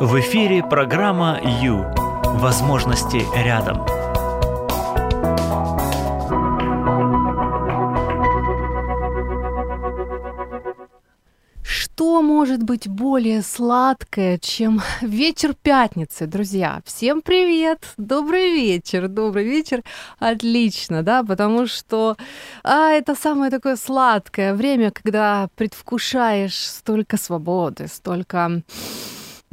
В эфире программа «Ю». Возможности рядом. Что может быть более сладкое, чем вечер пятницы, друзья? Всем привет! Добрый вечер, добрый вечер. Отлично, да, потому что а, это самое такое сладкое время, когда предвкушаешь столько свободы, столько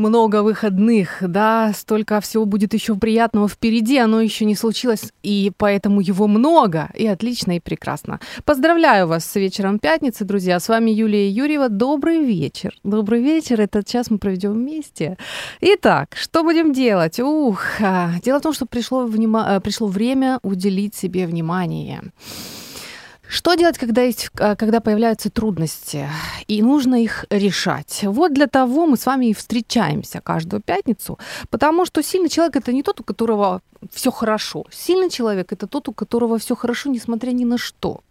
много выходных, да, столько всего будет еще приятного впереди, оно еще не случилось, и поэтому его много, и отлично, и прекрасно. Поздравляю вас с вечером пятницы, друзья, с вами Юлия Юрьева, добрый вечер. Добрый вечер, этот час мы проведем вместе. Итак, что будем делать? Ух, а, дело в том, что пришло, внима- э, пришло время уделить себе внимание. Что делать, когда, есть, а, когда появляются трудности, и нужно их решать? Вот для того мы с вами и встречаемся каждую пятницу, потому что сильный человек это не тот, у которого все хорошо. Сильный человек это тот, у которого все хорошо, несмотря ни на что.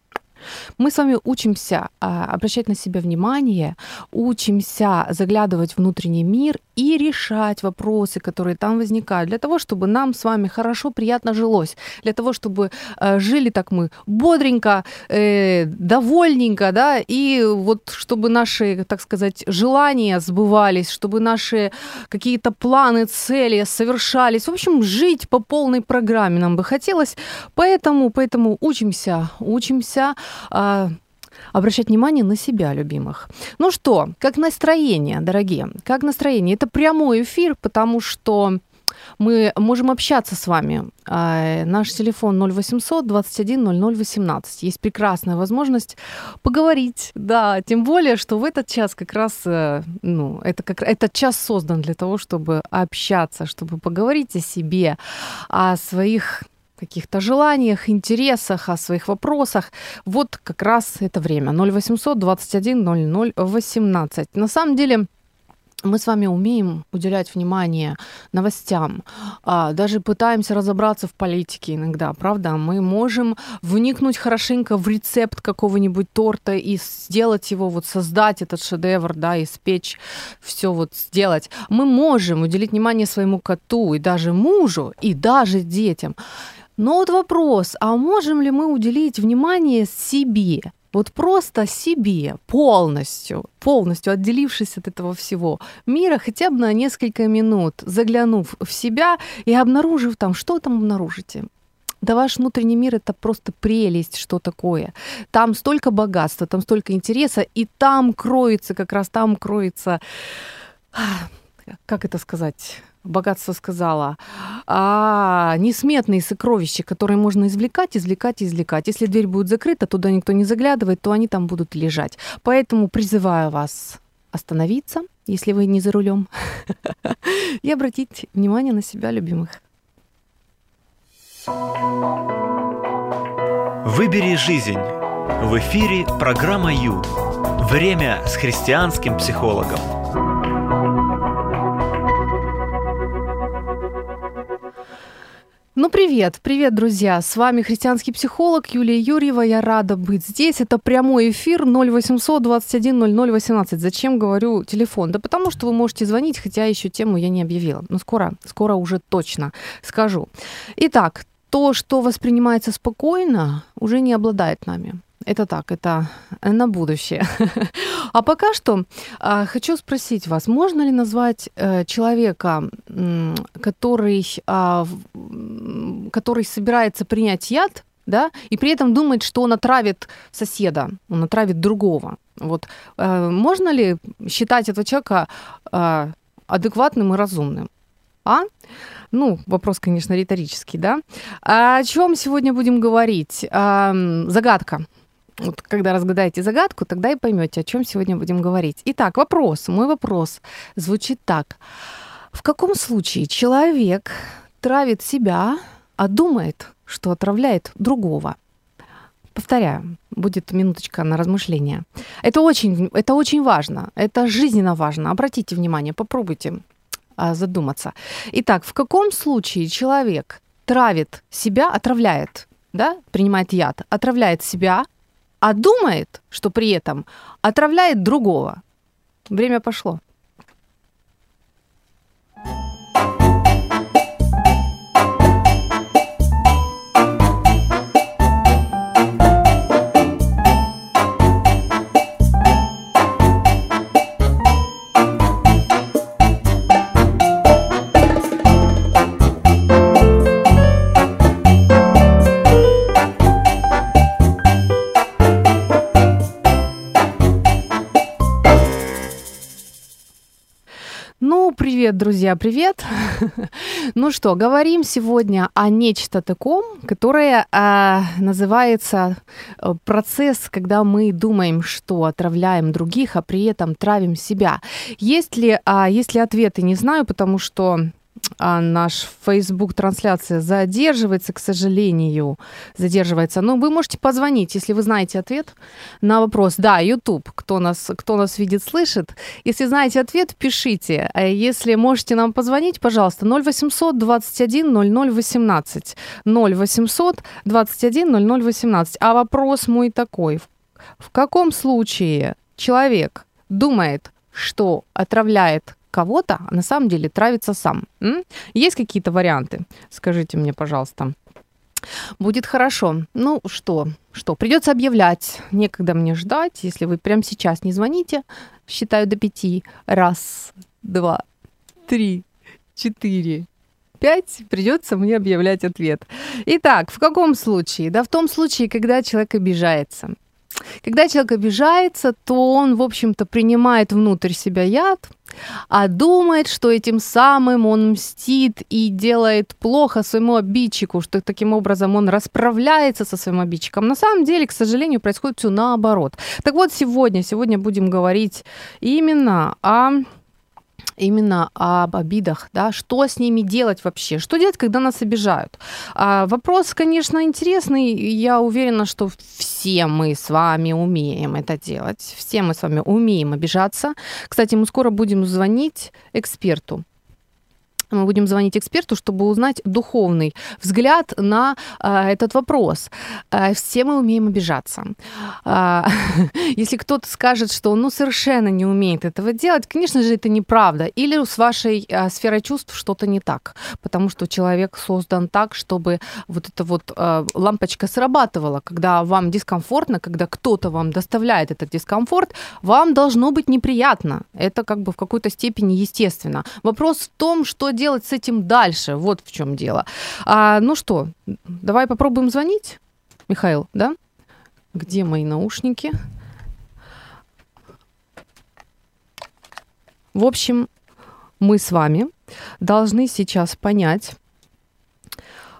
Мы с вами учимся а, обращать на себя внимание, учимся заглядывать в внутренний мир и решать вопросы, которые там возникают, для того, чтобы нам с вами хорошо, приятно жилось, для того, чтобы э, жили так мы бодренько, э, довольненько, да, и вот чтобы наши, так сказать, желания сбывались, чтобы наши какие-то планы, цели совершались. В общем, жить по полной программе нам бы хотелось, поэтому, поэтому учимся, учимся обращать внимание на себя, любимых. Ну что, как настроение, дорогие? Как настроение? Это прямой эфир, потому что мы можем общаться с вами. А, наш телефон 0800 21 00 18. Есть прекрасная возможность поговорить. Да, тем более, что в этот час как раз, э, ну, это как этот час создан для того, чтобы общаться, чтобы поговорить о себе, о своих каких-то желаниях, интересах, о своих вопросах. Вот как раз это время. 0800 21 00 18. На самом деле, мы с вами умеем уделять внимание новостям, а, даже пытаемся разобраться в политике иногда, правда? Мы можем вникнуть хорошенько в рецепт какого-нибудь торта и сделать его, вот создать этот шедевр, да, испечь, все вот сделать. Мы можем уделить внимание своему коту и даже мужу, и даже детям. Но вот вопрос, а можем ли мы уделить внимание себе? Вот просто себе полностью, полностью отделившись от этого всего мира хотя бы на несколько минут, заглянув в себя и обнаружив там, что там обнаружите. Да ваш внутренний мир это просто прелесть, что такое. Там столько богатства, там столько интереса, и там кроется, как раз там кроется, как это сказать, богатство сказала, а несметные сокровища, которые можно извлекать, извлекать, извлекать. Если дверь будет закрыта, туда никто не заглядывает, то они там будут лежать. Поэтому призываю вас остановиться, если вы не за рулем, и обратить внимание на себя, любимых. Выбери жизнь. В эфире программа Ю. Время с христианским психологом. Ну, привет, привет, друзья. С вами христианский психолог Юлия Юрьева. Я рада быть здесь. Это прямой эфир 0800 21 00 18. Зачем говорю телефон? Да потому что вы можете звонить, хотя еще тему я не объявила. Но скоро, скоро уже точно скажу. Итак, то, что воспринимается спокойно, уже не обладает нами. Это так, это на будущее. А пока что а, хочу спросить вас, можно ли назвать э, человека, который, а, который собирается принять яд, да, и при этом думает, что он отравит соседа, он отравит другого. Вот э, можно ли считать этого человека э, адекватным и разумным? А? Ну, вопрос, конечно, риторический, да? А о чем сегодня будем говорить? А, загадка. Вот когда разгадаете загадку, тогда и поймете, о чем сегодня будем говорить. Итак, вопрос, мой вопрос звучит так. В каком случае человек травит себя, а думает, что отравляет другого? Повторяю, будет минуточка на размышление. Это очень, это очень важно, это жизненно важно. Обратите внимание, попробуйте а, задуматься. Итак, в каком случае человек травит себя, отравляет, да, принимает яд, отравляет себя, а думает, что при этом отравляет другого. Время пошло. Привет, друзья, привет. ну что, говорим сегодня о нечто таком, которое э, называется процесс, когда мы думаем, что отравляем других, а при этом травим себя. Есть ли, э, есть ли ответы, не знаю, потому что а наш Facebook трансляция задерживается, к сожалению, задерживается. Но вы можете позвонить, если вы знаете ответ на вопрос. Да, YouTube, кто нас, кто нас видит, слышит. Если знаете ответ, пишите. А если можете нам позвонить, пожалуйста, 0800 21 00 18. 0800 21 00 18. А вопрос мой такой. В каком случае человек думает, что отравляет кого-то, а на самом деле травится сам. М? Есть какие-то варианты? Скажите мне, пожалуйста. Будет хорошо. Ну что, что, придется объявлять. Некогда мне ждать. Если вы прямо сейчас не звоните, считаю до пяти. Раз, два, три, четыре, пять. Придется мне объявлять ответ. Итак, в каком случае? Да в том случае, когда человек обижается. Когда человек обижается, то он, в общем-то, принимает внутрь себя яд, а думает, что этим самым он мстит и делает плохо своему обидчику, что таким образом он расправляется со своим обидчиком. На самом деле, к сожалению, происходит все наоборот. Так вот, сегодня, сегодня будем говорить именно о именно об обидах, да, что с ними делать вообще, что делать, когда нас обижают. А, вопрос, конечно, интересный, я уверена, что все мы с вами умеем это делать, все мы с вами умеем обижаться. Кстати, мы скоро будем звонить эксперту, мы будем звонить эксперту, чтобы узнать духовный взгляд на э, этот вопрос. Э, все мы умеем обижаться. Э, если кто-то скажет, что он ну, совершенно не умеет этого делать, конечно же, это неправда. Или с вашей э, сферой чувств что-то не так, потому что человек создан так, чтобы вот эта вот э, лампочка срабатывала. Когда вам дискомфортно, когда кто-то вам доставляет этот дискомфорт, вам должно быть неприятно. Это как бы в какой-то степени естественно. Вопрос в том, что делать с этим дальше? Вот в чем дело. А, ну что, давай попробуем звонить, Михаил, да? Где мои наушники? В общем, мы с вами должны сейчас понять,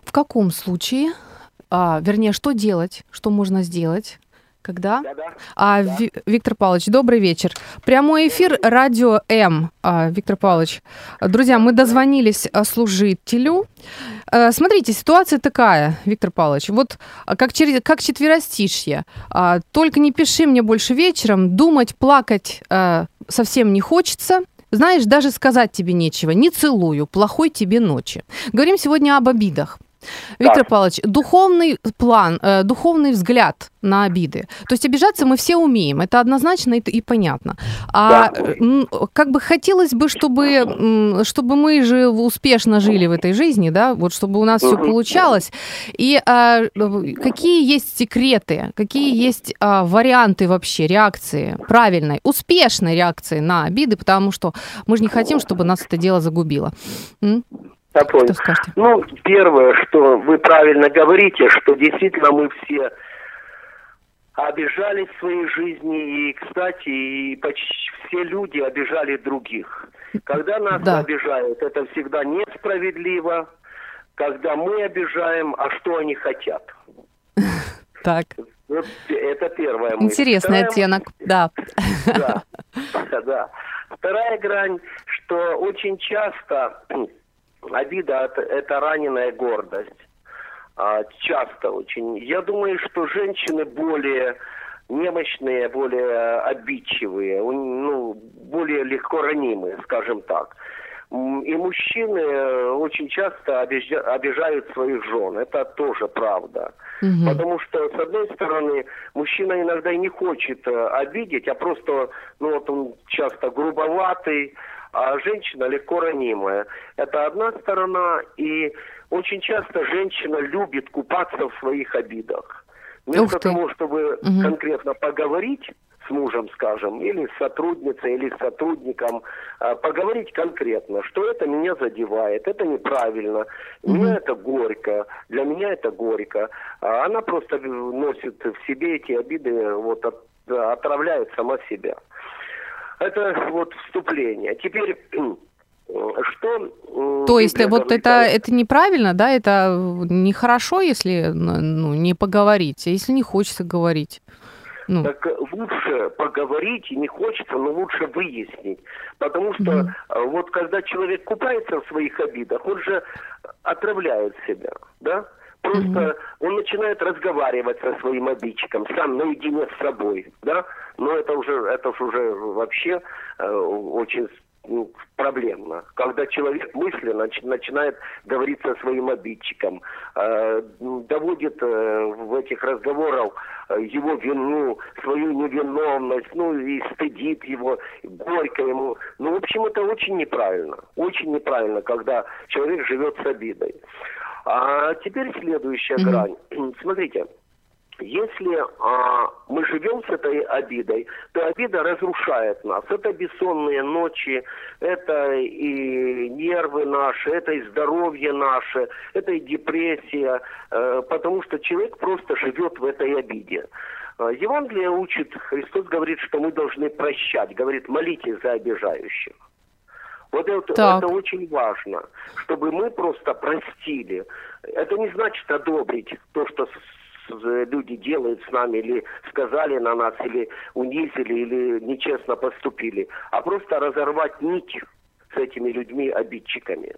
в каком случае, а, вернее, что делать, что можно сделать, когда? Да, да. А, да. Виктор Павлович, добрый вечер. Прямой эфир радио М. А, Виктор Павлович, друзья, мы дозвонились служителю. А, смотрите, ситуация такая, Виктор Павлович. Вот а, как, через, как четверостишье. А, только не пиши мне больше вечером. Думать, плакать а, совсем не хочется. Знаешь, даже сказать тебе нечего. Не целую. Плохой тебе ночи. Говорим сегодня об обидах. Виктор так. Павлович, духовный план, э, духовный взгляд на обиды. То есть обижаться мы все умеем, это однозначно и, и понятно. А да. как бы хотелось бы, чтобы, чтобы мы же успешно жили в этой жизни, да, вот чтобы у нас все получалось. И а, какие есть секреты, какие есть а, варианты вообще реакции, правильной, успешной реакции на обиды, потому что мы же не хотим, чтобы нас это дело загубило. М? Я понял. Ну, первое, что вы правильно говорите, что действительно мы все обижались в своей жизни, и, кстати, и почти все люди обижали других. Когда нас да. обижают, это всегда несправедливо. Когда мы обижаем, а что они хотят? Так. Вот это первая мысль. Интересный Вторая... оттенок, да. Да, да. Вторая грань, что очень часто обида – это раненая гордость. А, часто очень. Я думаю, что женщины более немощные, более обидчивые, ну, более легко ранимые, скажем так. И мужчины очень часто обижают своих жен. Это тоже правда. Угу. Потому что, с одной стороны, мужчина иногда и не хочет э, обидеть, а просто, ну вот он часто грубоватый, а женщина легко ранимая. Это одна сторона, и очень часто женщина любит купаться в своих обидах. Вместо того, чтобы угу. конкретно поговорить с мужем, скажем, или с сотрудницей, или с сотрудником, а, поговорить конкретно, что это меня задевает, это неправильно, угу. мне это горько, для меня это горько. А она просто носит в себе эти обиды, вот от, отравляет сама себя. Это вот вступление. Теперь что... То есть вот это, это неправильно, да, это нехорошо, если ну, не поговорить, а если не хочется говорить? Ну. Так лучше поговорить, и не хочется, но лучше выяснить. Потому что mm вот когда человек купается в своих обидах, он же отравляет себя, да? Просто mm-hmm. он начинает разговаривать со своим обидчиком, сам наедине с собой, да? Но это уже, это уже вообще э, очень ну, проблемно. Когда человек мысленно начинает говорить со своим обидчиком, э, доводит э, в этих разговорах э, его вину, свою невиновность, ну и стыдит его, горько ему. Ну, в общем, это очень неправильно. Очень неправильно, когда человек живет с обидой. А теперь следующая mm-hmm. грань. Смотрите, если а, мы живем с этой обидой, то обида разрушает нас. Это бессонные ночи, это и нервы наши, это и здоровье наше, это и депрессия, э, потому что человек просто живет в этой обиде. А, Евангелие учит, Христос говорит, что мы должны прощать, говорит, молитесь за обижающих. Вот это, это очень важно, чтобы мы просто простили. Это не значит одобрить то, что люди делают с нами, или сказали на нас, или унизили, или нечестно поступили, а просто разорвать нить с этими людьми, обидчиками.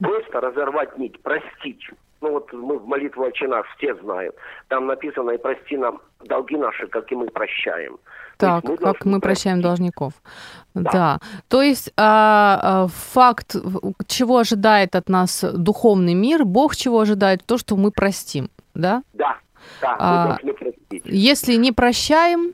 Просто разорвать нить, простить. Ну вот мы в молитву «Отче наш» все знают. Там написано «И прости нам долги наши, как и мы прощаем». Так, мы как мы прощаем должников. Да. да. То есть а, а, факт, чего ожидает от нас духовный мир, Бог чего ожидает, то, что мы простим, да? Да, да, а, мы простить. Если не прощаем,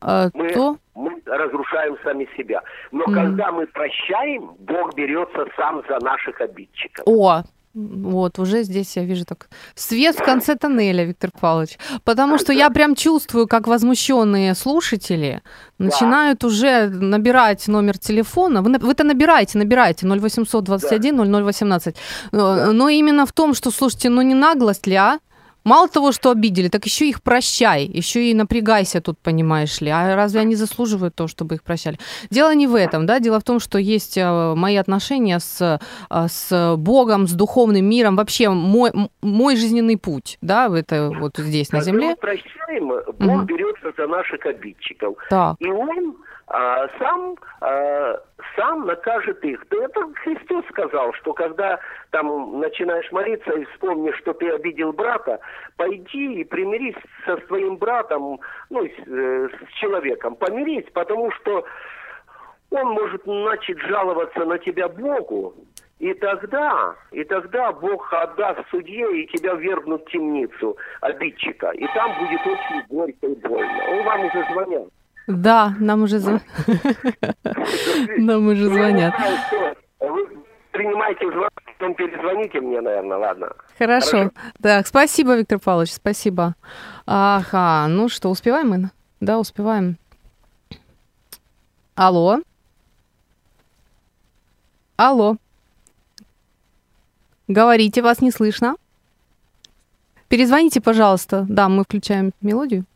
а, мы, то... Мы разрушаем сами себя. Но mm. когда мы прощаем, Бог берется сам за наших обидчиков. О, вот, уже здесь я вижу так свет в конце тоннеля, Виктор Павлович. Потому что я прям чувствую, как возмущенные слушатели начинают да. уже набирать номер телефона. Вы, вы это набираете, набираете 0800 21 да. 0018. Да. Но именно в том, что, слушайте, ну не наглость ли, а? Мало того, что обидели, так еще их прощай, еще и напрягайся тут, понимаешь ли. А разве они заслуживают того, чтобы их прощали? Дело не в этом, да, дело в том, что есть э, мои отношения с, э, с Богом, с духовным миром, вообще мой, мой жизненный путь, да, это вот здесь, на земле. мы прощаем, Бог угу. берется за наших обидчиков. Так. И Он а, сам, а, сам накажет их. То это Христос сказал, что когда там начинаешь молиться и вспомнишь, что ты обидел брата, пойди и примирись со своим братом, ну, с, э, с человеком, помирись, потому что он может начать жаловаться на тебя Богу, и тогда, и тогда Бог отдаст судье и тебя вергнут в темницу обидчика. И там будет очень горько и больно. Он вам уже звонят. Да, нам уже звонят. Нам уже звонят. Принимайте звонок, потом перезвоните мне, наверное, ладно. Хорошо. Так, спасибо, Виктор Павлович, спасибо. Ага, ну что, успеваем мы? Да, успеваем. Алло. Алло. Говорите, вас не слышно. Перезвоните, пожалуйста. Да, мы включаем мелодию.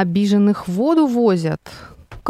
Обиженных воду возят.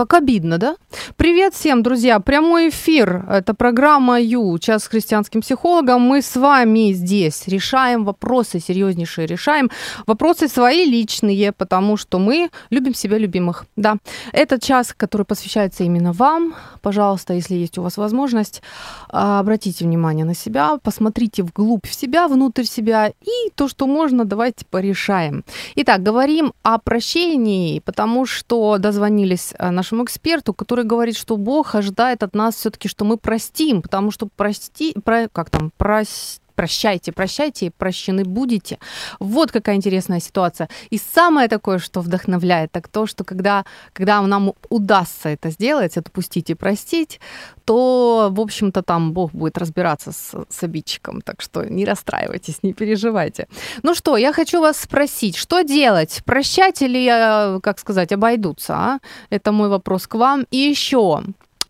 Как обидно, да? Привет всем, друзья! Прямой эфир. Это программа Ю, час с христианским психологом. Мы с вами здесь решаем вопросы, серьезнейшие решаем. Вопросы свои личные, потому что мы любим себя любимых. Да, этот час, который посвящается именно вам. Пожалуйста, если есть у вас возможность, а, обратите внимание на себя, посмотрите вглубь в себя, внутрь себя, и то, что можно, давайте порешаем. Итак, говорим о прощении, потому что дозвонились а, нашему эксперту, который говорит, что Бог ожидает от нас все-таки, что мы простим, потому что прости, про, как там, прости прощайте, прощайте, и прощены будете. Вот какая интересная ситуация. И самое такое, что вдохновляет, так то, что когда, когда нам удастся это сделать, отпустить и простить, то, в общем-то, там Бог будет разбираться с, с обидчиком. Так что не расстраивайтесь, не переживайте. Ну что, я хочу вас спросить, что делать? Прощать или, э, как сказать, обойдутся? А? Это мой вопрос к вам. И еще,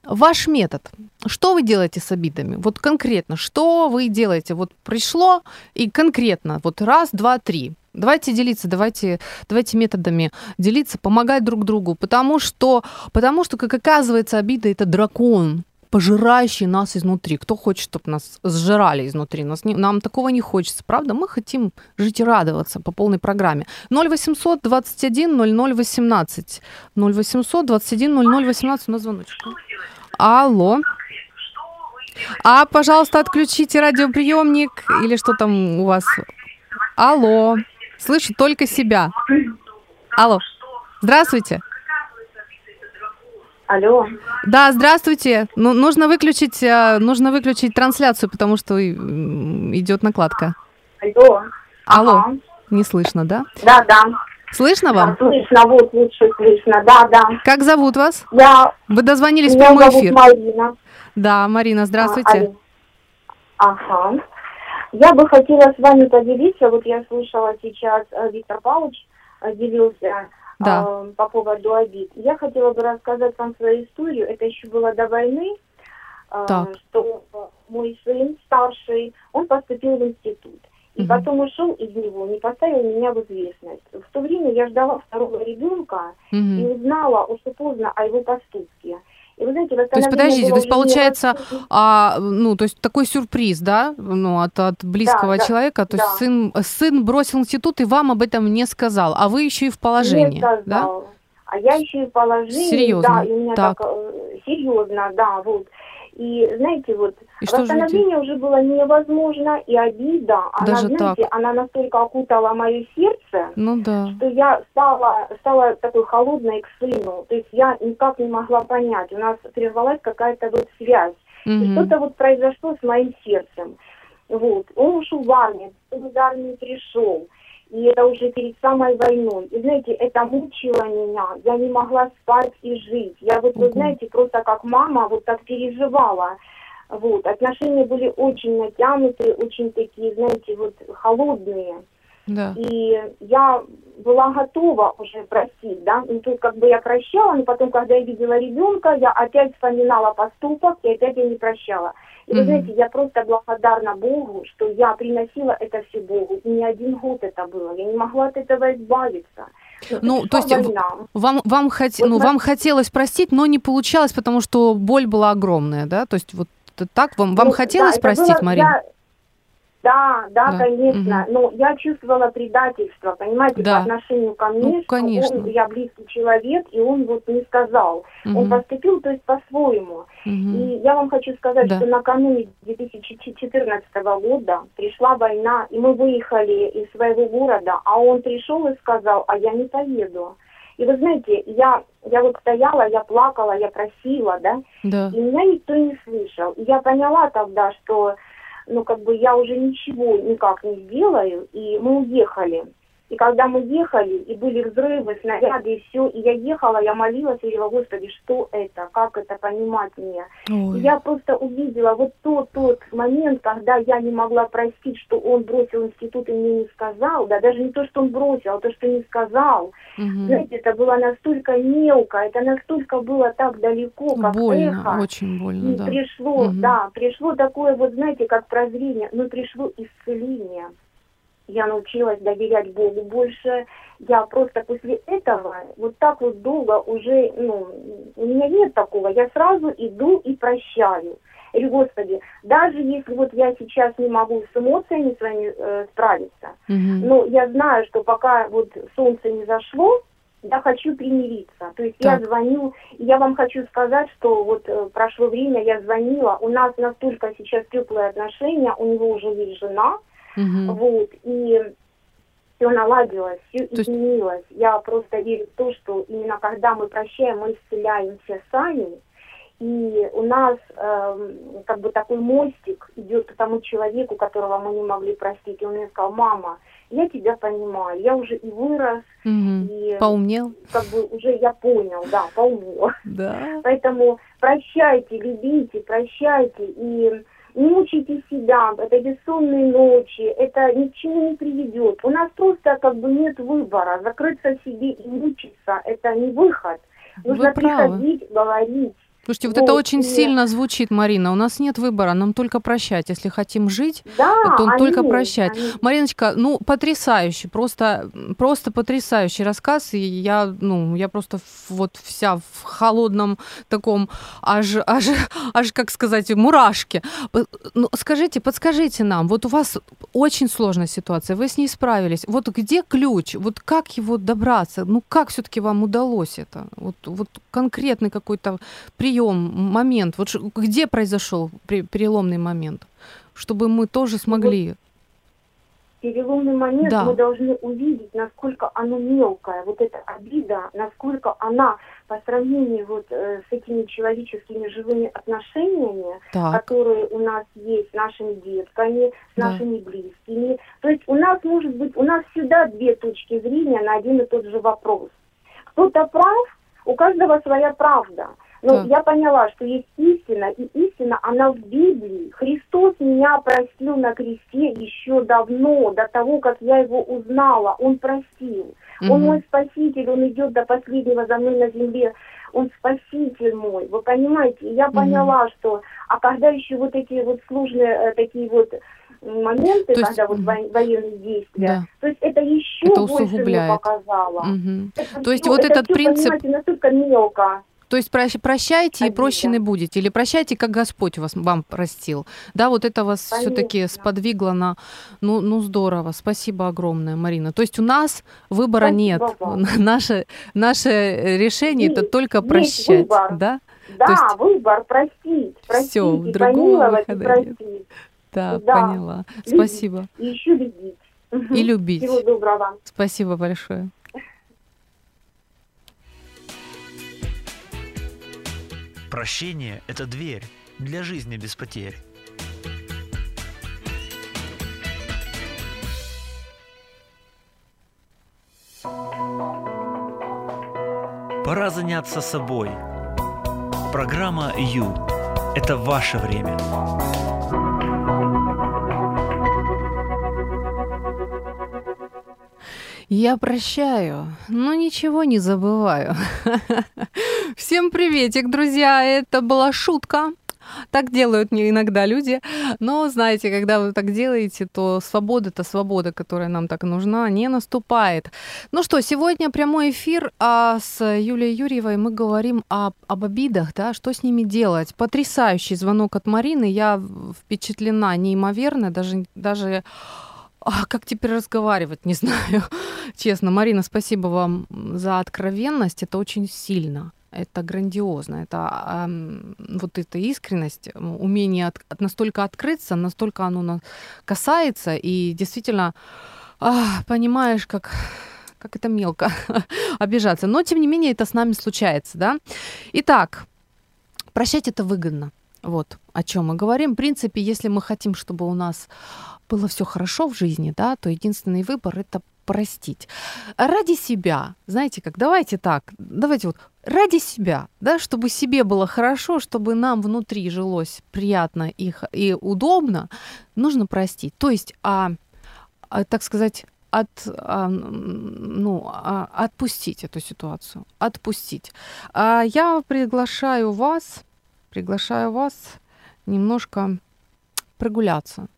Ваш метод. Что вы делаете с обидами? Вот конкретно, что вы делаете? Вот пришло и конкретно, вот раз, два, три. Давайте делиться, давайте, давайте методами делиться, помогать друг другу, потому что, потому что, как оказывается, обида это дракон, пожирающий нас изнутри. Кто хочет, чтобы нас сжирали изнутри? Нас не, нам такого не хочется, правда? Мы хотим жить и радоваться по полной программе. 0800 21 00 18. 0800 21 00 18 у нас звоночек. Алло. А, пожалуйста, отключите радиоприемник или что там у вас. Алло. Слышу только себя. Алло. Здравствуйте. Алло. Да, здравствуйте. Ну, нужно выключить, э, нужно выключить трансляцию, потому что идет накладка. Алло. Алло. Ага. Не слышно, да? Да, да. Слышно вам? Да, слышно, вот лучше слышно, да, да. Как зовут вас? Я... Вы дозвонились Меня в прямой зовут эфир. Марина. Да, Марина, здравствуйте. А, ага. Я бы хотела с вами поделиться, вот я слушала сейчас, э, Виктор Павлович э, делился да. э, по поводу обид. Я хотела бы рассказать вам свою историю, это еще было до войны, э, что мой сын старший, он поступил в институт. И угу. потом ушел из него, не поставил меня в известность. В то время я ждала второго ребенка угу. и узнала очень поздно о его поступке. И вы знаете, то есть, подождите, то есть получается, а, ну, то есть такой сюрприз, да, ну, от, от близкого да, человека, то да. есть сын, сын бросил институт и вам об этом не сказал, а вы еще и в положении, не сказал. да? А я еще и в положении, серьезно? да, и у меня так, так э, серьезно, да, вот. И знаете, вот и восстановление уже было невозможно, и обида, Даже она, знаете, так. она настолько окутала мое сердце, ну, да. что я стала, стала такой холодной к сыну. То есть я никак не могла понять, у нас прервалась какая-то вот связь. И что-то вот произошло с моим сердцем. Вот. Он ушел в армию, он из армии пришел. И это уже перед самой войной. И знаете, это мучило меня. Я не могла спать и жить. Я вот, вы знаете, просто как мама вот так переживала. Вот. Отношения были очень натянутые, очень такие, знаете, вот холодные. Да. И я была готова уже простить, да, и тут как бы я прощала, но потом, когда я видела ребенка, я опять вспоминала поступок, и опять я не прощала. И вы знаете, я просто благодарна Богу, что я приносила это все Богу. И не один год это было. Я не могла от этого избавиться. Ну, то есть война. вам, вам, хот... вот ну, вам хотелось простить, но не получалось, потому что боль была огромная, да? То есть вот так вам, вам ну, хотелось да, простить, было, Марина? Я да, да, да. конечно. Угу. Но я чувствовала предательство, понимаете, да. по отношению ко мне, ну, конечно. он, я близкий человек, и он вот не сказал. Угу. Он поступил, то есть по-своему. Угу. И я вам хочу сказать, да. что накануне 2014 года пришла война, и мы выехали из своего города, а он пришел и сказал, а я не поеду. И вы знаете, я, я вот стояла, я плакала, я просила, да, да. и меня никто не слышал. И я поняла тогда, что ну, как бы я уже ничего никак не сделаю, и мы уехали. И когда мы ехали, и были взрывы, снаряды, и все, и я ехала, я молилась, и говорила, Господи, что это, как это понимать мне? Ой. И я просто увидела вот тот, тот момент, когда я не могла простить, что он бросил институт и мне не сказал, да, даже не то, что он бросил, а то, что не сказал. Угу. Знаете, это было настолько мелко, это настолько было так далеко, как больно, эхо. очень больно, и да. пришло, угу. да, пришло такое вот, знаете, как прозрение, но пришло исцеление. Я научилась доверять Богу больше. Я просто после этого вот так вот долго уже, ну, у меня нет такого. Я сразу иду и прощаю. И, Господи, даже если вот я сейчас не могу с эмоциями своими э, справиться, Мгм. но я знаю, что пока вот солнце не зашло, я хочу примириться. То есть Так. я звоню, и я вам хочу сказать, что вот э, прошло время, я звонила, у нас настолько сейчас теплые отношения, у него уже есть жена, Мгм. вот, и все наладилось, все То есть- изменилось. Я просто верю в то, что именно когда мы прощаем, мы исцеляемся сами, и у нас эм, как бы такой мостик идет к тому человеку, которого мы не могли простить. И он мне сказал, мама, я тебя понимаю, я уже и вырос, Мгм. и Поумнел? как бы уже я понял, да, поумнел. Да. Поэтому прощайте, любите, прощайте и не мучайте себя, это бессонные ночи, это ни к чему не приведет. У нас просто как бы нет выбора. Закрыться в себе и мучиться – это не выход. Нужно Вы правы. приходить, говорить. Слушайте, вот это Вот, очень и- сильно звучит, Марина. У нас нет выбора, нам только прощать. Если хотим жить, Да, то только аминь, прощать. аминь. Мариночка, ну, потрясающий, просто, просто потрясающий рассказ. И я, ну, я просто вот вся в холодном таком, аж, аж, аж, как сказать, мурашке. Ну, скажите, подскажите нам, вот у вас очень сложная ситуация, вы с ней справились. Вот где ключ? Вот как его добраться? Ну, как все таки вам удалось это? Вот, вот конкретный какой-то прием, момент. Вот где произошел переломный момент? Чтобы мы тоже смогли переломный момент Да. мы должны увидеть, насколько оно мелкое, вот эта обида, насколько она по сравнению вот э, с этими человеческими живыми отношениями, так. которые у нас есть с нашими детками, с Да. нашими близкими. То есть у нас может быть, у нас всегда две точки зрения на один и тот же вопрос. Кто-то прав, у каждого своя правда. Но Так. я поняла, что есть истина, и истина, она в Библии. Христос меня простил на кресте еще давно, до того, как я его узнала. Он простил. Он Мгм. мой спаситель, он идет до последнего за мной на земле. Он спаситель мой, вы понимаете? И я поняла, что, а когда еще вот эти вот сложные э, такие вот моменты, То есть, когда вот военные действия, Да. то есть это еще Это больше мне показало. Мгм. Это То есть всё- вот это этот всё, принцип- настолько мелко. То есть прощ- прощайте и Обида. прощены будете, или прощайте, как Господь вас вам простил. Да, вот это вас все-таки Конечно. сподвигло на, ну, ну здорово, спасибо огромное, Марина. То есть у нас выбора Спасибо нет, вам. наше наше решение это Есть, только есть прощать, выбор. да? Да, То есть- выбор простить, и другого и выхода нет. Да, Да. поняла. Спасибо. И еще любить. И любить. Всего доброго. Спасибо большое. Прощение – это дверь для жизни без потерь. Пора заняться собой. Программа «Ю» – это ваше время. Я прощаю, но ничего не забываю. Всем приветик, друзья! Это была шутка. Так делают мне иногда люди. Но, знаете, когда вы так делаете, то свобода-то свобода, которая нам так нужна, не наступает. Ну что, сегодня прямой эфир а с Юлией Юрьевой мы говорим об, об обидах, да, что с ними делать. Потрясающий звонок от Марины. Я впечатлена неимоверно, даже, даже а как теперь разговаривать, не знаю. Честно, Марина, спасибо вам за откровенность. Это очень сильно. Это грандиозно. Это ам, вот эта искренность, умение от- от- настолько открыться, настолько оно нас касается, и действительно а, понимаешь, как, как это мелко обижаться. Но, тем не менее, это с нами случается, да? Итак, прощать это выгодно. Вот о чем мы говорим. В принципе, если мы хотим, чтобы у нас было все хорошо в жизни, да, то единственный выбор это простить. Ради себя, знаете как, давайте так, давайте вот ради себя, да, чтобы себе было хорошо, чтобы нам внутри жилось приятно и, и удобно, нужно простить. То есть, а, а, так сказать, от, а, ну, а, отпустить эту ситуацию, отпустить. А я приглашаю вас, приглашаю вас немножко прогуляться.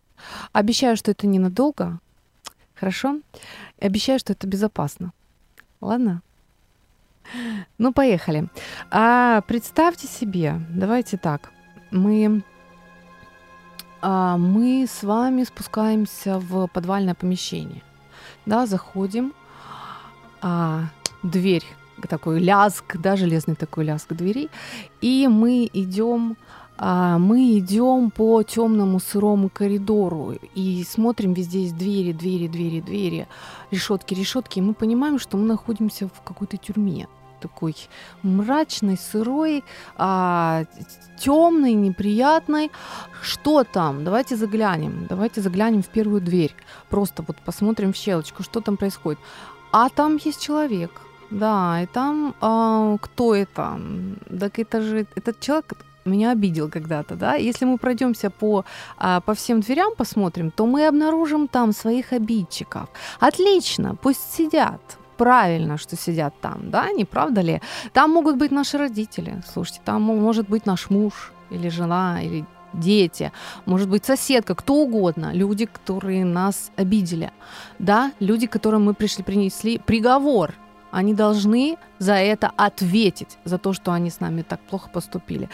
Обещаю, что это ненадолго, Хорошо? Обещаю, что это безопасно. Ладно? Ну, поехали. А, представьте себе, давайте так, мы, а, мы с вами спускаемся в подвальное помещение. Да, заходим, а, дверь такой лязг, да, железный такой лязг двери, и мы идем мы идем по темному сырому коридору и смотрим, везде есть двери, двери, двери, двери, решетки, решетки, и мы понимаем, что мы находимся в какой-то тюрьме такой мрачный, сырой, а, темный, неприятный. Что там? Давайте заглянем. Давайте заглянем в первую дверь. Просто вот посмотрим в щелочку, что там происходит. А там есть человек. Да, и там а, кто это? Так это же этот человек, меня обидел когда-то, да. Если мы пройдемся по, а, по всем дверям, посмотрим, то мы обнаружим там своих обидчиков. Отлично, пусть сидят. Правильно, что сидят там, да, не правда ли? Там могут быть наши родители, слушайте, там может быть наш муж или жена, или дети, может быть соседка, кто угодно, люди, которые нас обидели, да, люди, которым мы пришли принесли приговор, они должны за это ответить, за то, что они с нами так плохо поступили.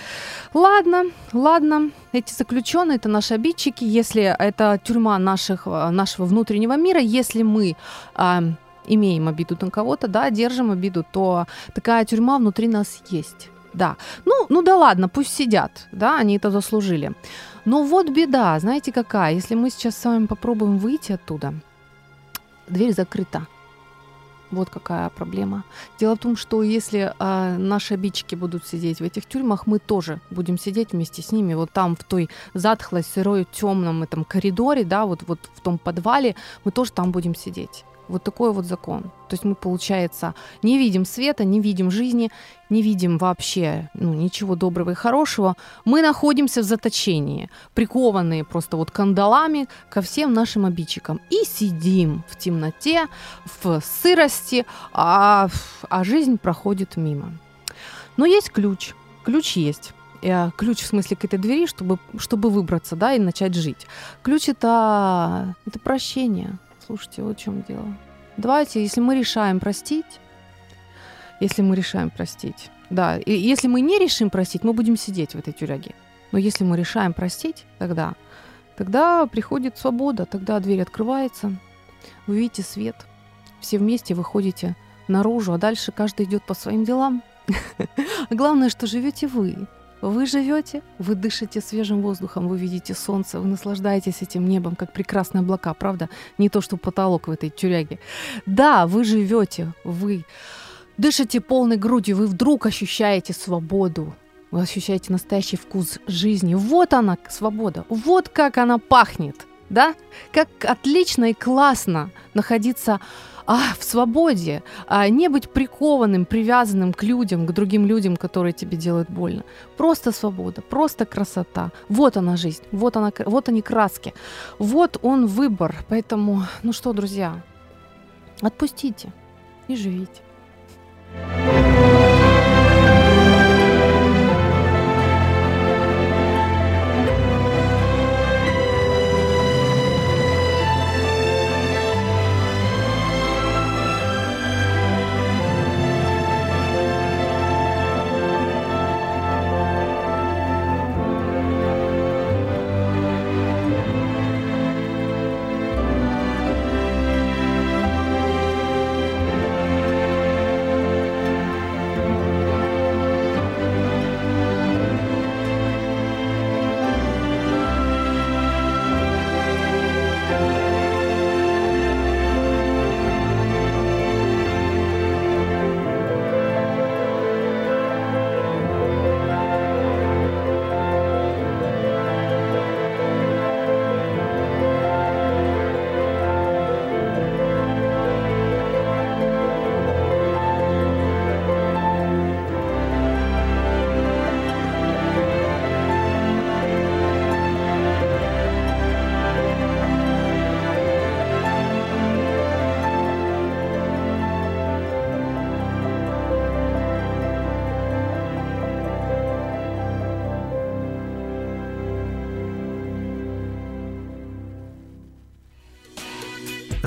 Ладно, ладно, эти заключенные это наши обидчики, если это тюрьма наших, э, нашего внутреннего мира, если мы а, имеем обиду на кого-то, да, держим обиду, то такая тюрьма внутри нас есть. Да. Ну, ну да ладно, пусть сидят, да, они это заслужили. Но вот беда, знаете какая? Если мы сейчас с вами попробуем выйти оттуда, дверь закрыта. Вот какая проблема. Дело в том, что если э, наши обидчики будут сидеть в этих тюрьмах, мы тоже будем сидеть вместе с ними. Вот там в той затхлой, сырой, темном этом коридоре, да, вот, вот в том подвале, мы тоже там будем сидеть. Вот такой вот закон. То есть мы, получается, не видим света, не видим жизни, не видим вообще ну, ничего доброго и хорошего. Мы находимся в заточении, прикованные просто вот кандалами ко всем нашим обидчикам. И сидим в темноте, в сырости, а, а жизнь проходит мимо. Но есть ключ. Ключ есть э, ключ в смысле к этой двери, чтобы, чтобы выбраться, да, и начать жить. Ключ это, это прощение. Слушайте, вот в чем дело. Давайте, если мы решаем простить, если мы решаем простить, да, и если мы не решим простить, мы будем сидеть в этой тюряге. Но если мы решаем простить, тогда, тогда приходит свобода, тогда дверь открывается, вы видите свет, все вместе выходите наружу, а дальше каждый идет по своим делам. Главное, что живете вы. Вы живете, вы дышите свежим воздухом, вы видите солнце, вы наслаждаетесь этим небом, как прекрасные облака, правда? Не то, что потолок в этой тюряге. Да, вы живете, вы дышите полной грудью, вы вдруг ощущаете свободу, вы ощущаете настоящий вкус жизни. Вот она, свобода. Вот как она пахнет, да? Как отлично и классно находиться а, в свободе, а, не быть прикованным, привязанным к людям, к другим людям, которые тебе делают больно. Просто свобода, просто красота. Вот она жизнь, вот, она, вот они краски, вот он выбор. Поэтому, ну что, друзья, отпустите и живите.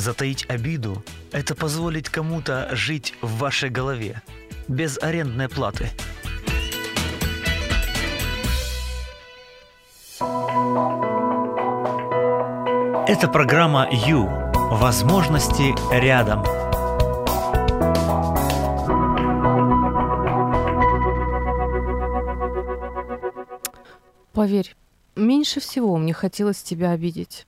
Затаить обиду – это позволить кому-то жить в вашей голове, без арендной платы. Это программа «Ю». Возможности рядом. Поверь, меньше всего мне хотелось тебя обидеть.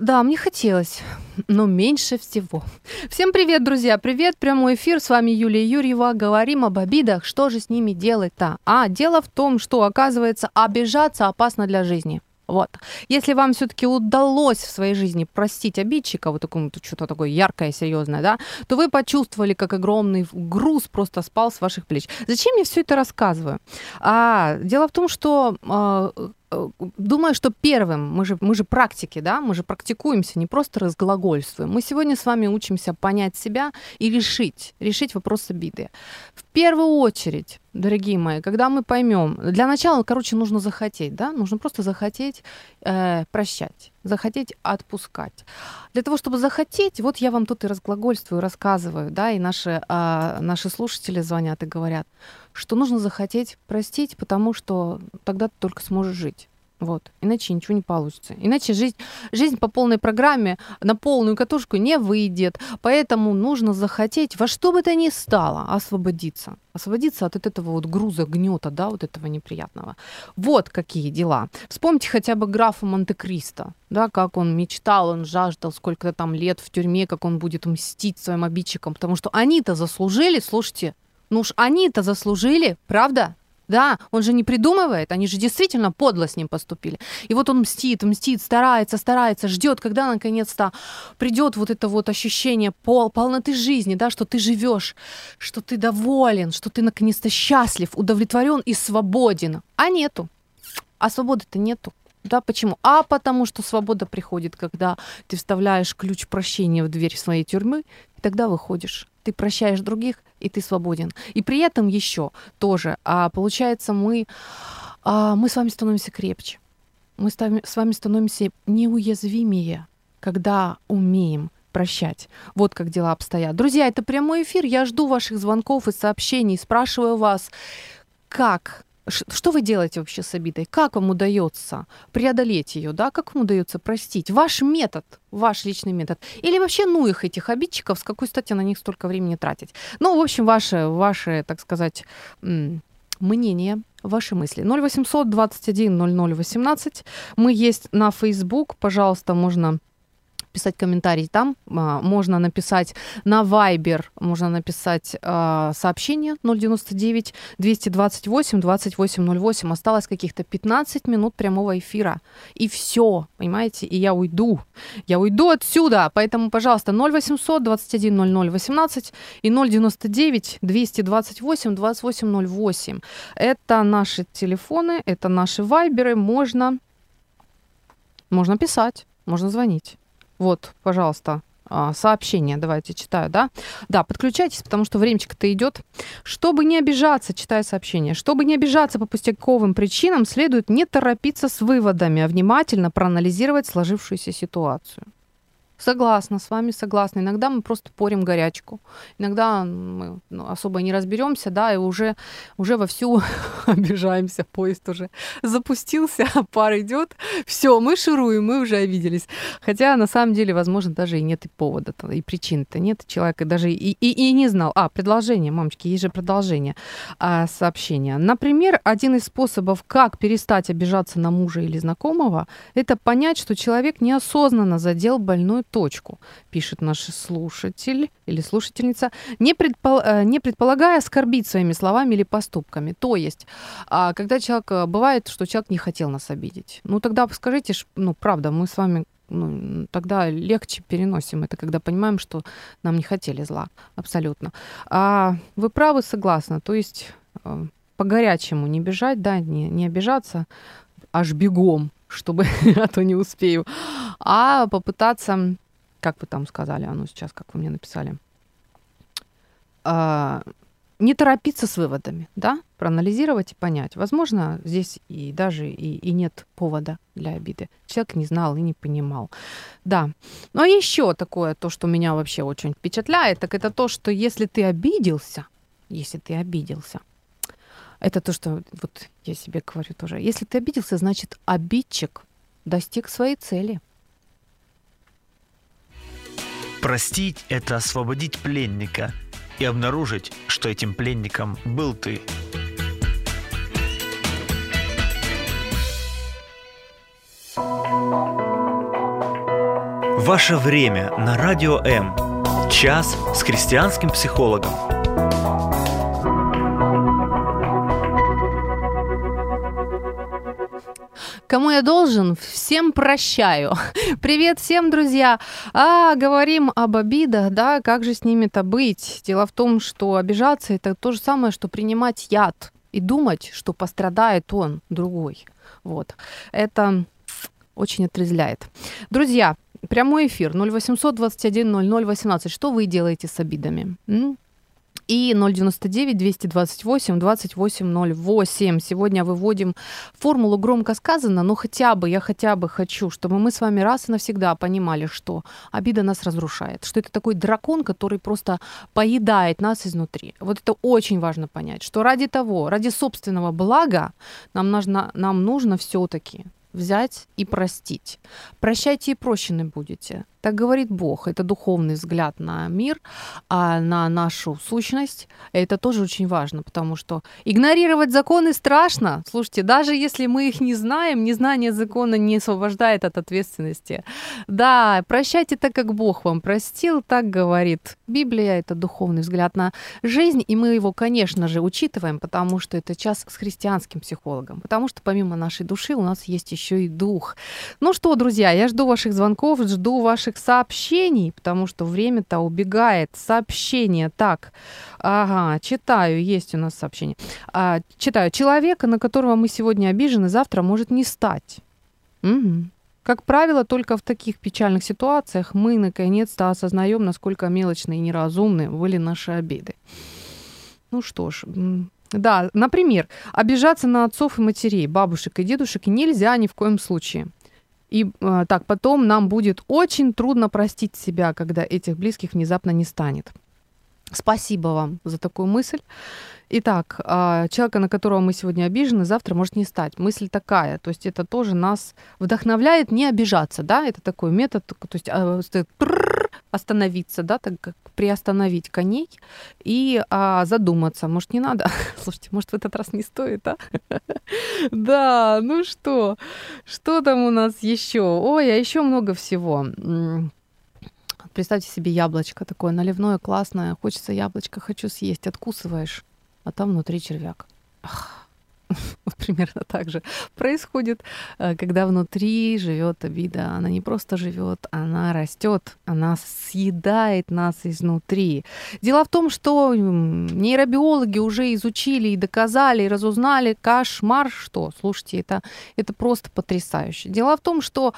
Да, мне хотелось, но меньше всего. Всем привет, друзья, привет, прямой эфир, с вами Юлия Юрьева, говорим об обидах, что же с ними делать-то? А, дело в том, что, оказывается, обижаться опасно для жизни. Вот. Если вам все-таки удалось в своей жизни простить обидчика, вот такому что-то такое яркое, серьезное, да, то вы почувствовали, как огромный груз просто спал с ваших плеч. Зачем я все это рассказываю? А, дело в том, что а, думаю, что первым, мы же, мы же практики, да, мы же практикуемся, не просто разглагольствуем. Мы сегодня с вами учимся понять себя и решить, решить вопрос обиды. В первую очередь, дорогие мои, когда мы поймем, для начала, короче, нужно захотеть, да, нужно просто захотеть э, прощать, захотеть отпускать. Для того, чтобы захотеть, вот я вам тут и разглагольствую, рассказываю, да, и наши, э, наши слушатели звонят и говорят, что нужно захотеть простить, потому что тогда ты только сможешь жить. Вот. Иначе ничего не получится. Иначе жизнь, жизнь по полной программе на полную катушку не выйдет. Поэтому нужно захотеть во что бы то ни стало освободиться. Освободиться от этого вот груза, гнета, да, вот этого неприятного. Вот какие дела. Вспомните хотя бы графа Монте-Кристо, да, как он мечтал, он жаждал сколько-то там лет в тюрьме, как он будет мстить своим обидчикам, потому что они-то заслужили, слушайте, ну уж они-то заслужили, правда? Да, он же не придумывает, они же действительно подло с ним поступили. И вот он мстит, мстит, старается, старается, ждет, когда наконец-то придет вот это вот ощущение пол, полноты жизни, да, что ты живешь, что ты доволен, что ты наконец-то счастлив, удовлетворен и свободен. А нету. А свободы-то нету. Да, почему? А потому что свобода приходит, когда ты вставляешь ключ прощения в дверь своей тюрьмы, и тогда выходишь ты прощаешь других, и ты свободен. И при этом еще тоже, а, получается, мы, а, мы с вами становимся крепче. Мы с вами становимся неуязвимее, когда умеем прощать. Вот как дела обстоят. Друзья, это прямой эфир. Я жду ваших звонков и сообщений. Спрашиваю вас, как что вы делаете вообще с обидой? Как вам удается преодолеть ее, да? Как вам удается простить? Ваш метод, ваш личный метод. Или вообще ну их, этих обидчиков, с какой стати на них столько времени тратить? Ну, в общем, ваше, ваше так сказать, мнение, ваши мысли. 0800 21 00 18. Мы есть на Facebook. Пожалуйста, можно писать комментарий там, а, можно написать на Viber, можно написать э, сообщение 099 228 2808. Осталось каких-то 15 минут прямого эфира. И все, понимаете? И я уйду. Я уйду отсюда. Поэтому, пожалуйста, 0800 21 00 18 и 099 228 2808. Это наши телефоны, это наши вайберы. Можно, можно писать, можно звонить. Вот, пожалуйста, а, сообщение, давайте читаю, да? Да, подключайтесь, потому что времечко-то идет. Чтобы не обижаться, читаю сообщение, чтобы не обижаться по пустяковым причинам, следует не торопиться с выводами, а внимательно проанализировать сложившуюся ситуацию. Согласна, с вами согласна. Иногда мы просто порим горячку. Иногда мы ну, особо не разберемся, да, и уже, уже вовсю обижаемся. Поезд уже запустился, пар идет. Все, мы шируем, мы уже обиделись. Хотя на самом деле, возможно, даже и нет и повода, и причин-то нет. Человек даже и, и, и не знал. А, предложение, мамочки, есть же продолжение а, сообщения. Например, один из способов, как перестать обижаться на мужа или знакомого, это понять, что человек неосознанно задел больную точку, пишет наш слушатель или слушательница, не, предпол, э, не предполагая оскорбить своими словами или поступками. То есть, а, когда человек, э, бывает, что человек не хотел нас обидеть. Ну, тогда скажите, ну, правда, мы с вами ну, тогда легче переносим это, когда понимаем, что нам не хотели зла. Абсолютно. А вы правы, согласна. То есть э, по-горячему не бежать, да, не, не обижаться аж бегом, чтобы, а то не успею, а попытаться как вы там сказали, а ну сейчас, как вы мне написали, а, не торопиться с выводами, да, проанализировать и понять. Возможно, здесь и даже и, и нет повода для обиды. Человек не знал и не понимал. Да. Но еще такое, то, что меня вообще очень впечатляет, так это то, что если ты обиделся, если ты обиделся, это то, что вот я себе говорю тоже. Если ты обиделся, значит, обидчик достиг своей цели. Простить – это освободить пленника – и обнаружить, что этим пленником был ты. Ваше время на Радио М. Час с христианским психологом. Кому я должен, всем прощаю. Привет всем, друзья. А, говорим об обидах, да, как же с ними-то быть? Дело в том, что обижаться это то же самое, что принимать яд и думать, что пострадает он, другой. Вот. Это очень отрезвляет. Друзья, прямой эфир 0800 21 00 18. Что вы делаете с обидами? М? И 099 228 2808. Сегодня выводим формулу громко сказано, но хотя бы, я хотя бы хочу, чтобы мы с вами раз и навсегда понимали, что обида нас разрушает, что это такой дракон, который просто поедает нас изнутри. Вот это очень важно понять, что ради того, ради собственного блага нам нужно, нам нужно все-таки взять и простить. Прощайте и прощены будете. Так говорит Бог. Это духовный взгляд на мир, а на нашу сущность. Это тоже очень важно, потому что игнорировать законы страшно. Слушайте, даже если мы их не знаем, незнание закона не освобождает от ответственности. Да, прощайте так, как Бог вам простил, так говорит Библия. Это духовный взгляд на жизнь, и мы его, конечно же, учитываем, потому что это час с христианским психологом, потому что помимо нашей души у нас есть еще и дух. Ну что, друзья, я жду ваших звонков, жду ваших ваших сообщений, потому что время-то убегает. Сообщение. Так, ага, читаю, есть у нас сообщение. А, читаю. Человека, на которого мы сегодня обижены, завтра может не стать. Угу. Как правило, только в таких печальных ситуациях мы наконец-то осознаем, насколько мелочные и неразумны были наши обиды. Ну что ж, да, например, обижаться на отцов и матерей, бабушек и дедушек нельзя ни в коем случае. И э, так, потом нам будет очень трудно простить себя, когда этих близких внезапно не станет. Спасибо вам за такую мысль. Итак, э, человека, на которого мы сегодня обижены, завтра может не стать. Мысль такая, то есть это тоже нас вдохновляет не обижаться, да, это такой метод, то есть э, остановиться, да, так как приостановить коней и а, задуматься. Может, не надо? Слушайте, может, в этот раз не стоит, а? Да, ну что? Что там у нас еще? Ой, а еще много всего. Представьте себе яблочко такое наливное, классное. Хочется яблочко, хочу съесть. Откусываешь, а там внутри червяк. Ах вот примерно так же происходит, э, когда внутри живет обида. Она не просто живет, она растет, она съедает нас изнутри. Дело в том, что нейробиологи уже изучили и доказали, и разузнали кошмар, что, слушайте, это, это просто потрясающе. Дело в том, что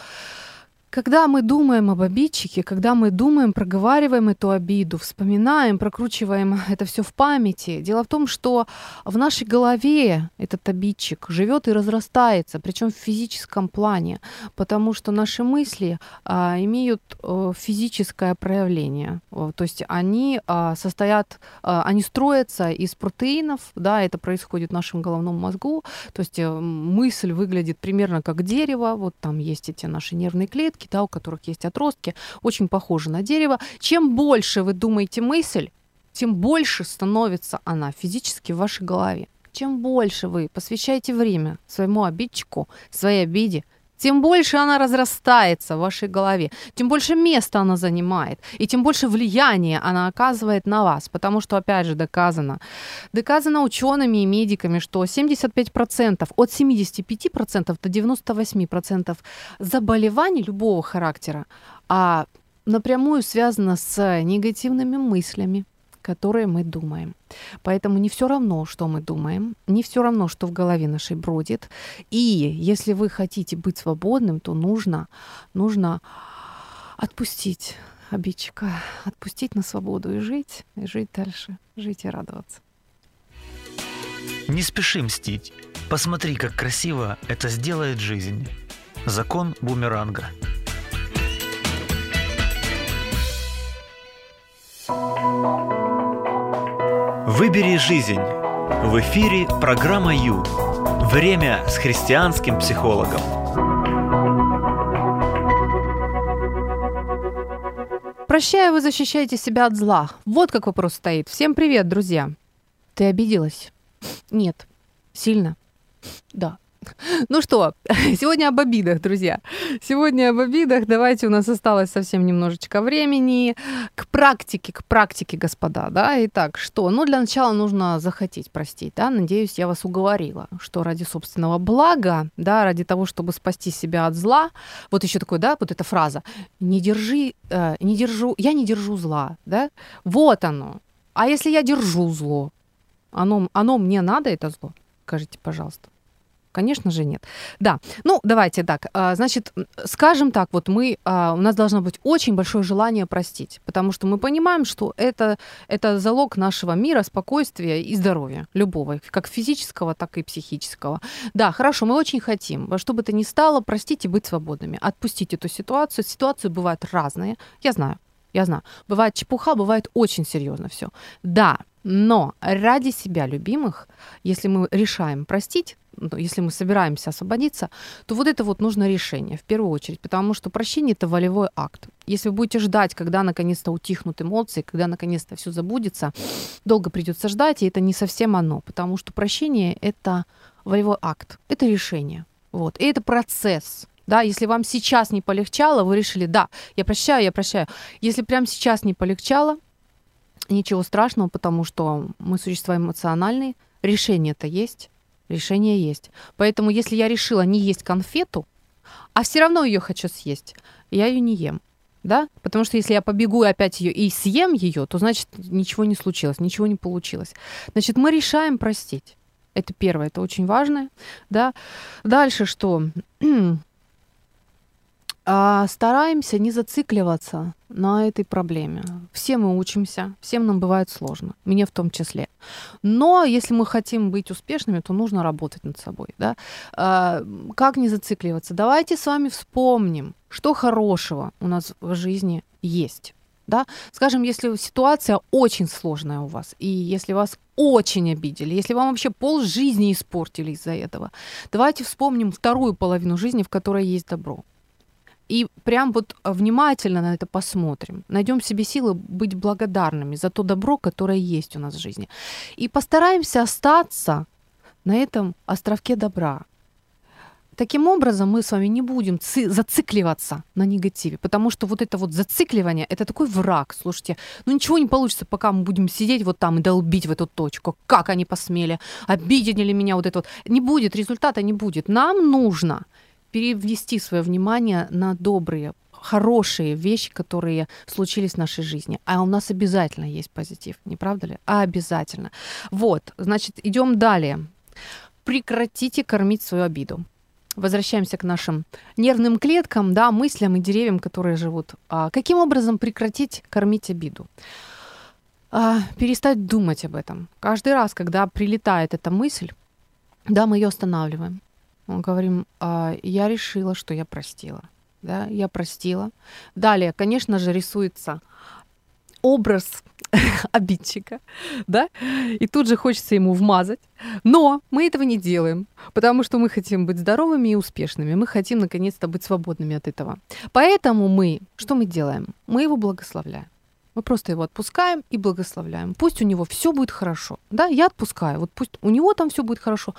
когда мы думаем об обидчике, когда мы думаем, проговариваем эту обиду, вспоминаем, прокручиваем это все в памяти, дело в том, что в нашей голове этот обидчик живет и разрастается, причем в физическом плане, потому что наши мысли а, имеют а, физическое проявление, то есть они а, состоят, а, они строятся из протеинов, да, это происходит в нашем головном мозгу, то есть э, мысль выглядит примерно как дерево, вот там есть эти наши нервные клетки, ветки, да, у которых есть отростки, очень похожи на дерево. Чем больше вы думаете мысль, тем больше становится она физически в вашей голове. Чем больше вы посвящаете время своему обидчику, своей обиде, тем больше она разрастается в вашей голове, тем больше места она занимает, и тем больше влияния она оказывает на вас. Потому что, опять же, доказано, доказано учеными и медиками, что 75%, от 75% до 98% заболеваний любого характера а напрямую связано с негативными мыслями, которые мы думаем. Поэтому не все равно, что мы думаем, не все равно, что в голове нашей бродит. И если вы хотите быть свободным, то нужно, нужно отпустить обидчика, отпустить на свободу и жить, и жить дальше, жить и радоваться. Не спеши мстить. Посмотри, как красиво это сделает жизнь. Закон бумеранга. Выбери жизнь. В эфире программа Ю. Время с христианским психологом. Прощая, вы защищаете себя от зла. Вот как вопрос стоит. Всем привет, друзья. Ты обиделась? Нет. Сильно? Да. Ну что, сегодня об обидах, друзья. Сегодня об обидах. Давайте, у нас осталось совсем немножечко времени. К практике, к практике, господа, да. Итак, что? Ну, для начала нужно захотеть простить, да. Надеюсь, я вас уговорила, что ради собственного блага, да, ради того, чтобы спасти себя от зла. Вот еще такой, да, вот эта фраза. Не держи, э, не держу, я не держу зла, да. Вот оно. А если я держу зло, оно, оно мне надо, это зло? Скажите, пожалуйста. Конечно же, нет. Да, ну давайте так. А, значит, скажем так, вот мы, а, у нас должно быть очень большое желание простить, потому что мы понимаем, что это, это залог нашего мира, спокойствия и здоровья, любого, как физического, так и психического. Да, хорошо, мы очень хотим, во что бы то ни стало, простить и быть свободными, отпустить эту ситуацию. Ситуации бывают разные, я знаю, я знаю. Бывает чепуха, бывает очень серьезно все. Да, но ради себя любимых, если мы решаем простить, если мы собираемся освободиться, то вот это вот нужно решение в первую очередь, потому что прощение это волевой акт. Если вы будете ждать, когда наконец-то утихнут эмоции, когда наконец-то все забудется, долго придется ждать, и это не совсем оно, потому что прощение это волевой акт, это решение. Вот. И это процесс. Да, если вам сейчас не полегчало, вы решили, да, я прощаю, я прощаю. Если прямо сейчас не полегчало, Ничего страшного, потому что мы существа эмоциональные. Решение-то есть. Решение есть. Поэтому, если я решила не есть конфету, а все равно ее хочу съесть, я ее не ем. Да? Потому что если я побегу опять ее и съем ее, то значит ничего не случилось, ничего не получилось. Значит, мы решаем простить. Это первое, это очень важно. Да? Дальше что? А, стараемся не зацикливаться на этой проблеме. Все мы учимся, всем нам бывает сложно, мне в том числе. Но если мы хотим быть успешными, то нужно работать над собой. Да? А, как не зацикливаться? Давайте с вами вспомним, что хорошего у нас в жизни есть. Да? Скажем, если ситуация очень сложная у вас, и если вас очень обидели, если вам вообще пол жизни испортили из-за этого, давайте вспомним вторую половину жизни, в которой есть добро. И прям вот внимательно на это посмотрим. Найдем себе силы быть благодарными за то добро, которое есть у нас в жизни. И постараемся остаться на этом островке добра. Таким образом, мы с вами не будем ци- зацикливаться на негативе, потому что вот это вот зацикливание, это такой враг. Слушайте, ну ничего не получится, пока мы будем сидеть вот там и долбить в эту точку. Как они посмели, обидели меня вот это вот. Не будет, результата не будет. Нам нужно перевести свое внимание на добрые, хорошие вещи, которые случились в нашей жизни. А у нас обязательно есть позитив, не правда ли? А обязательно. Вот, значит, идем далее. Прекратите кормить свою обиду. Возвращаемся к нашим нервным клеткам, да, мыслям и деревьям, которые живут. А каким образом прекратить кормить обиду? А, перестать думать об этом. Каждый раз, когда прилетает эта мысль, да, мы ее останавливаем. Мы говорим, а, я решила, что я простила. Да, я простила. Далее, конечно же, рисуется образ обидчика, да, и тут же хочется ему вмазать. Но мы этого не делаем, потому что мы хотим быть здоровыми и успешными. Мы хотим, наконец-то, быть свободными от этого. Поэтому мы, что мы делаем? Мы его благословляем. Мы просто его отпускаем и благословляем. Пусть у него все будет хорошо. Да, я отпускаю. Вот пусть у него там все будет хорошо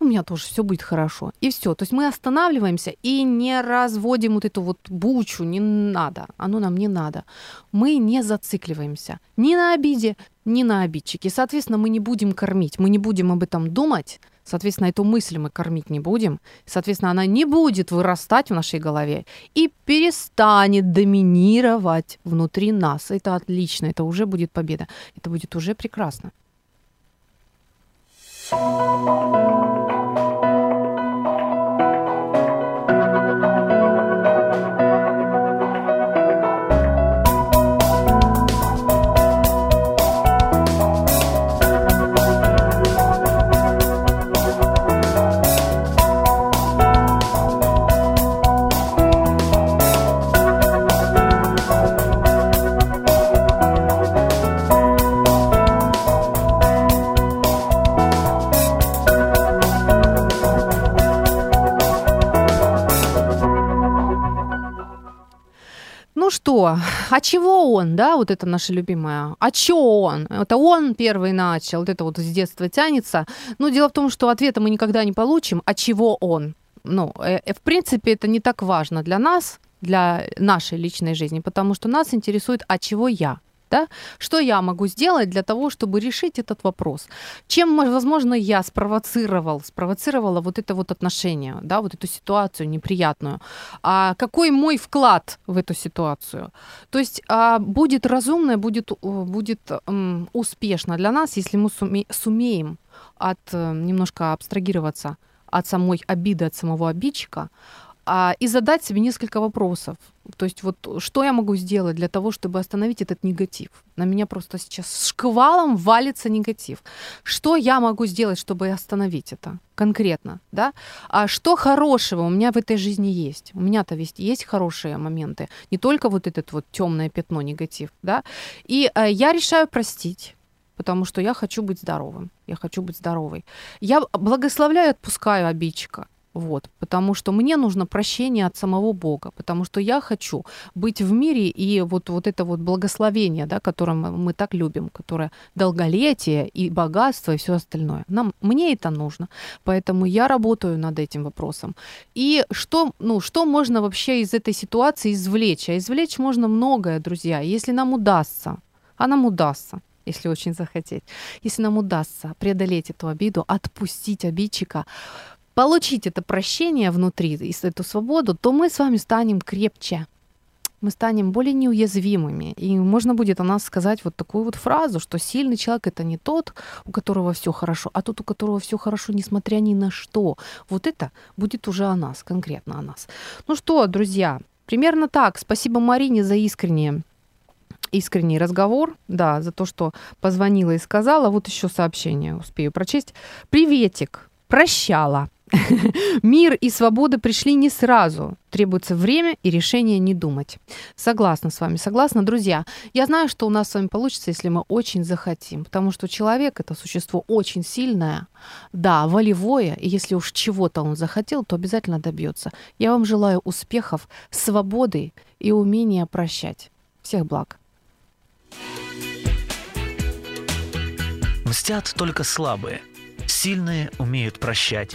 у меня тоже все будет хорошо. И все. То есть мы останавливаемся и не разводим вот эту вот бучу, не надо, оно нам не надо. Мы не зацикливаемся ни на обиде, ни на обидчике. Соответственно, мы не будем кормить, мы не будем об этом думать, Соответственно, эту мысль мы кормить не будем. Соответственно, она не будет вырастать в нашей голове и перестанет доминировать внутри нас. Это отлично, это уже будет победа. Это будет уже прекрасно. А чего он, да, вот это наше любимое? А чё он? Это он первый начал, вот это вот с детства тянется. Но дело в том, что ответа мы никогда не получим, а чего он? Ну, э, э, в принципе, это не так важно для нас, для нашей личной жизни, потому что нас интересует, а чего я? Да? Что я могу сделать для того, чтобы решить этот вопрос? Чем, возможно, я спровоцировал, спровоцировала вот это вот отношение, да, вот эту ситуацию неприятную? А какой мой вклад в эту ситуацию? То есть а, будет разумно, будет, будет м, успешно для нас, если мы суме, сумеем от, э, немножко абстрагироваться от самой обиды, от самого обидчика, а, и задать себе несколько вопросов. То есть вот что я могу сделать для того, чтобы остановить этот негатив? На меня просто сейчас шквалом валится негатив. Что я могу сделать, чтобы остановить это конкретно? Да? А что хорошего у меня в этой жизни есть? У меня-то есть, есть хорошие моменты, не только вот этот вот темное пятно негатив. Да? И э, я решаю простить потому что я хочу быть здоровым, я хочу быть здоровой. Я благословляю и отпускаю обидчика. Вот, потому что мне нужно прощение от самого Бога, потому что я хочу быть в мире и вот, вот это вот благословение, да, которое мы так любим, которое долголетие и богатство и все остальное. Нам, мне это нужно, поэтому я работаю над этим вопросом. И что, ну, что можно вообще из этой ситуации извлечь? А извлечь можно многое, друзья, если нам удастся, а нам удастся если очень захотеть. Если нам удастся преодолеть эту обиду, отпустить обидчика, получить это прощение внутри, эту свободу, то мы с вами станем крепче. Мы станем более неуязвимыми. И можно будет о нас сказать вот такую вот фразу, что сильный человек это не тот, у которого все хорошо, а тот, у которого все хорошо, несмотря ни на что. Вот это будет уже о нас, конкретно о нас. Ну что, друзья, примерно так. Спасибо Марине за искреннее искренний разговор, да, за то, что позвонила и сказала. Вот еще сообщение успею прочесть. Приветик, прощала. Мир и свобода пришли не сразу. Требуется время и решение не думать. Согласна с вами, согласна. Друзья, я знаю, что у нас с вами получится, если мы очень захотим. Потому что человек — это существо очень сильное, да, волевое. И если уж чего-то он захотел, то обязательно добьется. Я вам желаю успехов, свободы и умения прощать. Всех благ. Мстят только слабые. Сильные умеют прощать.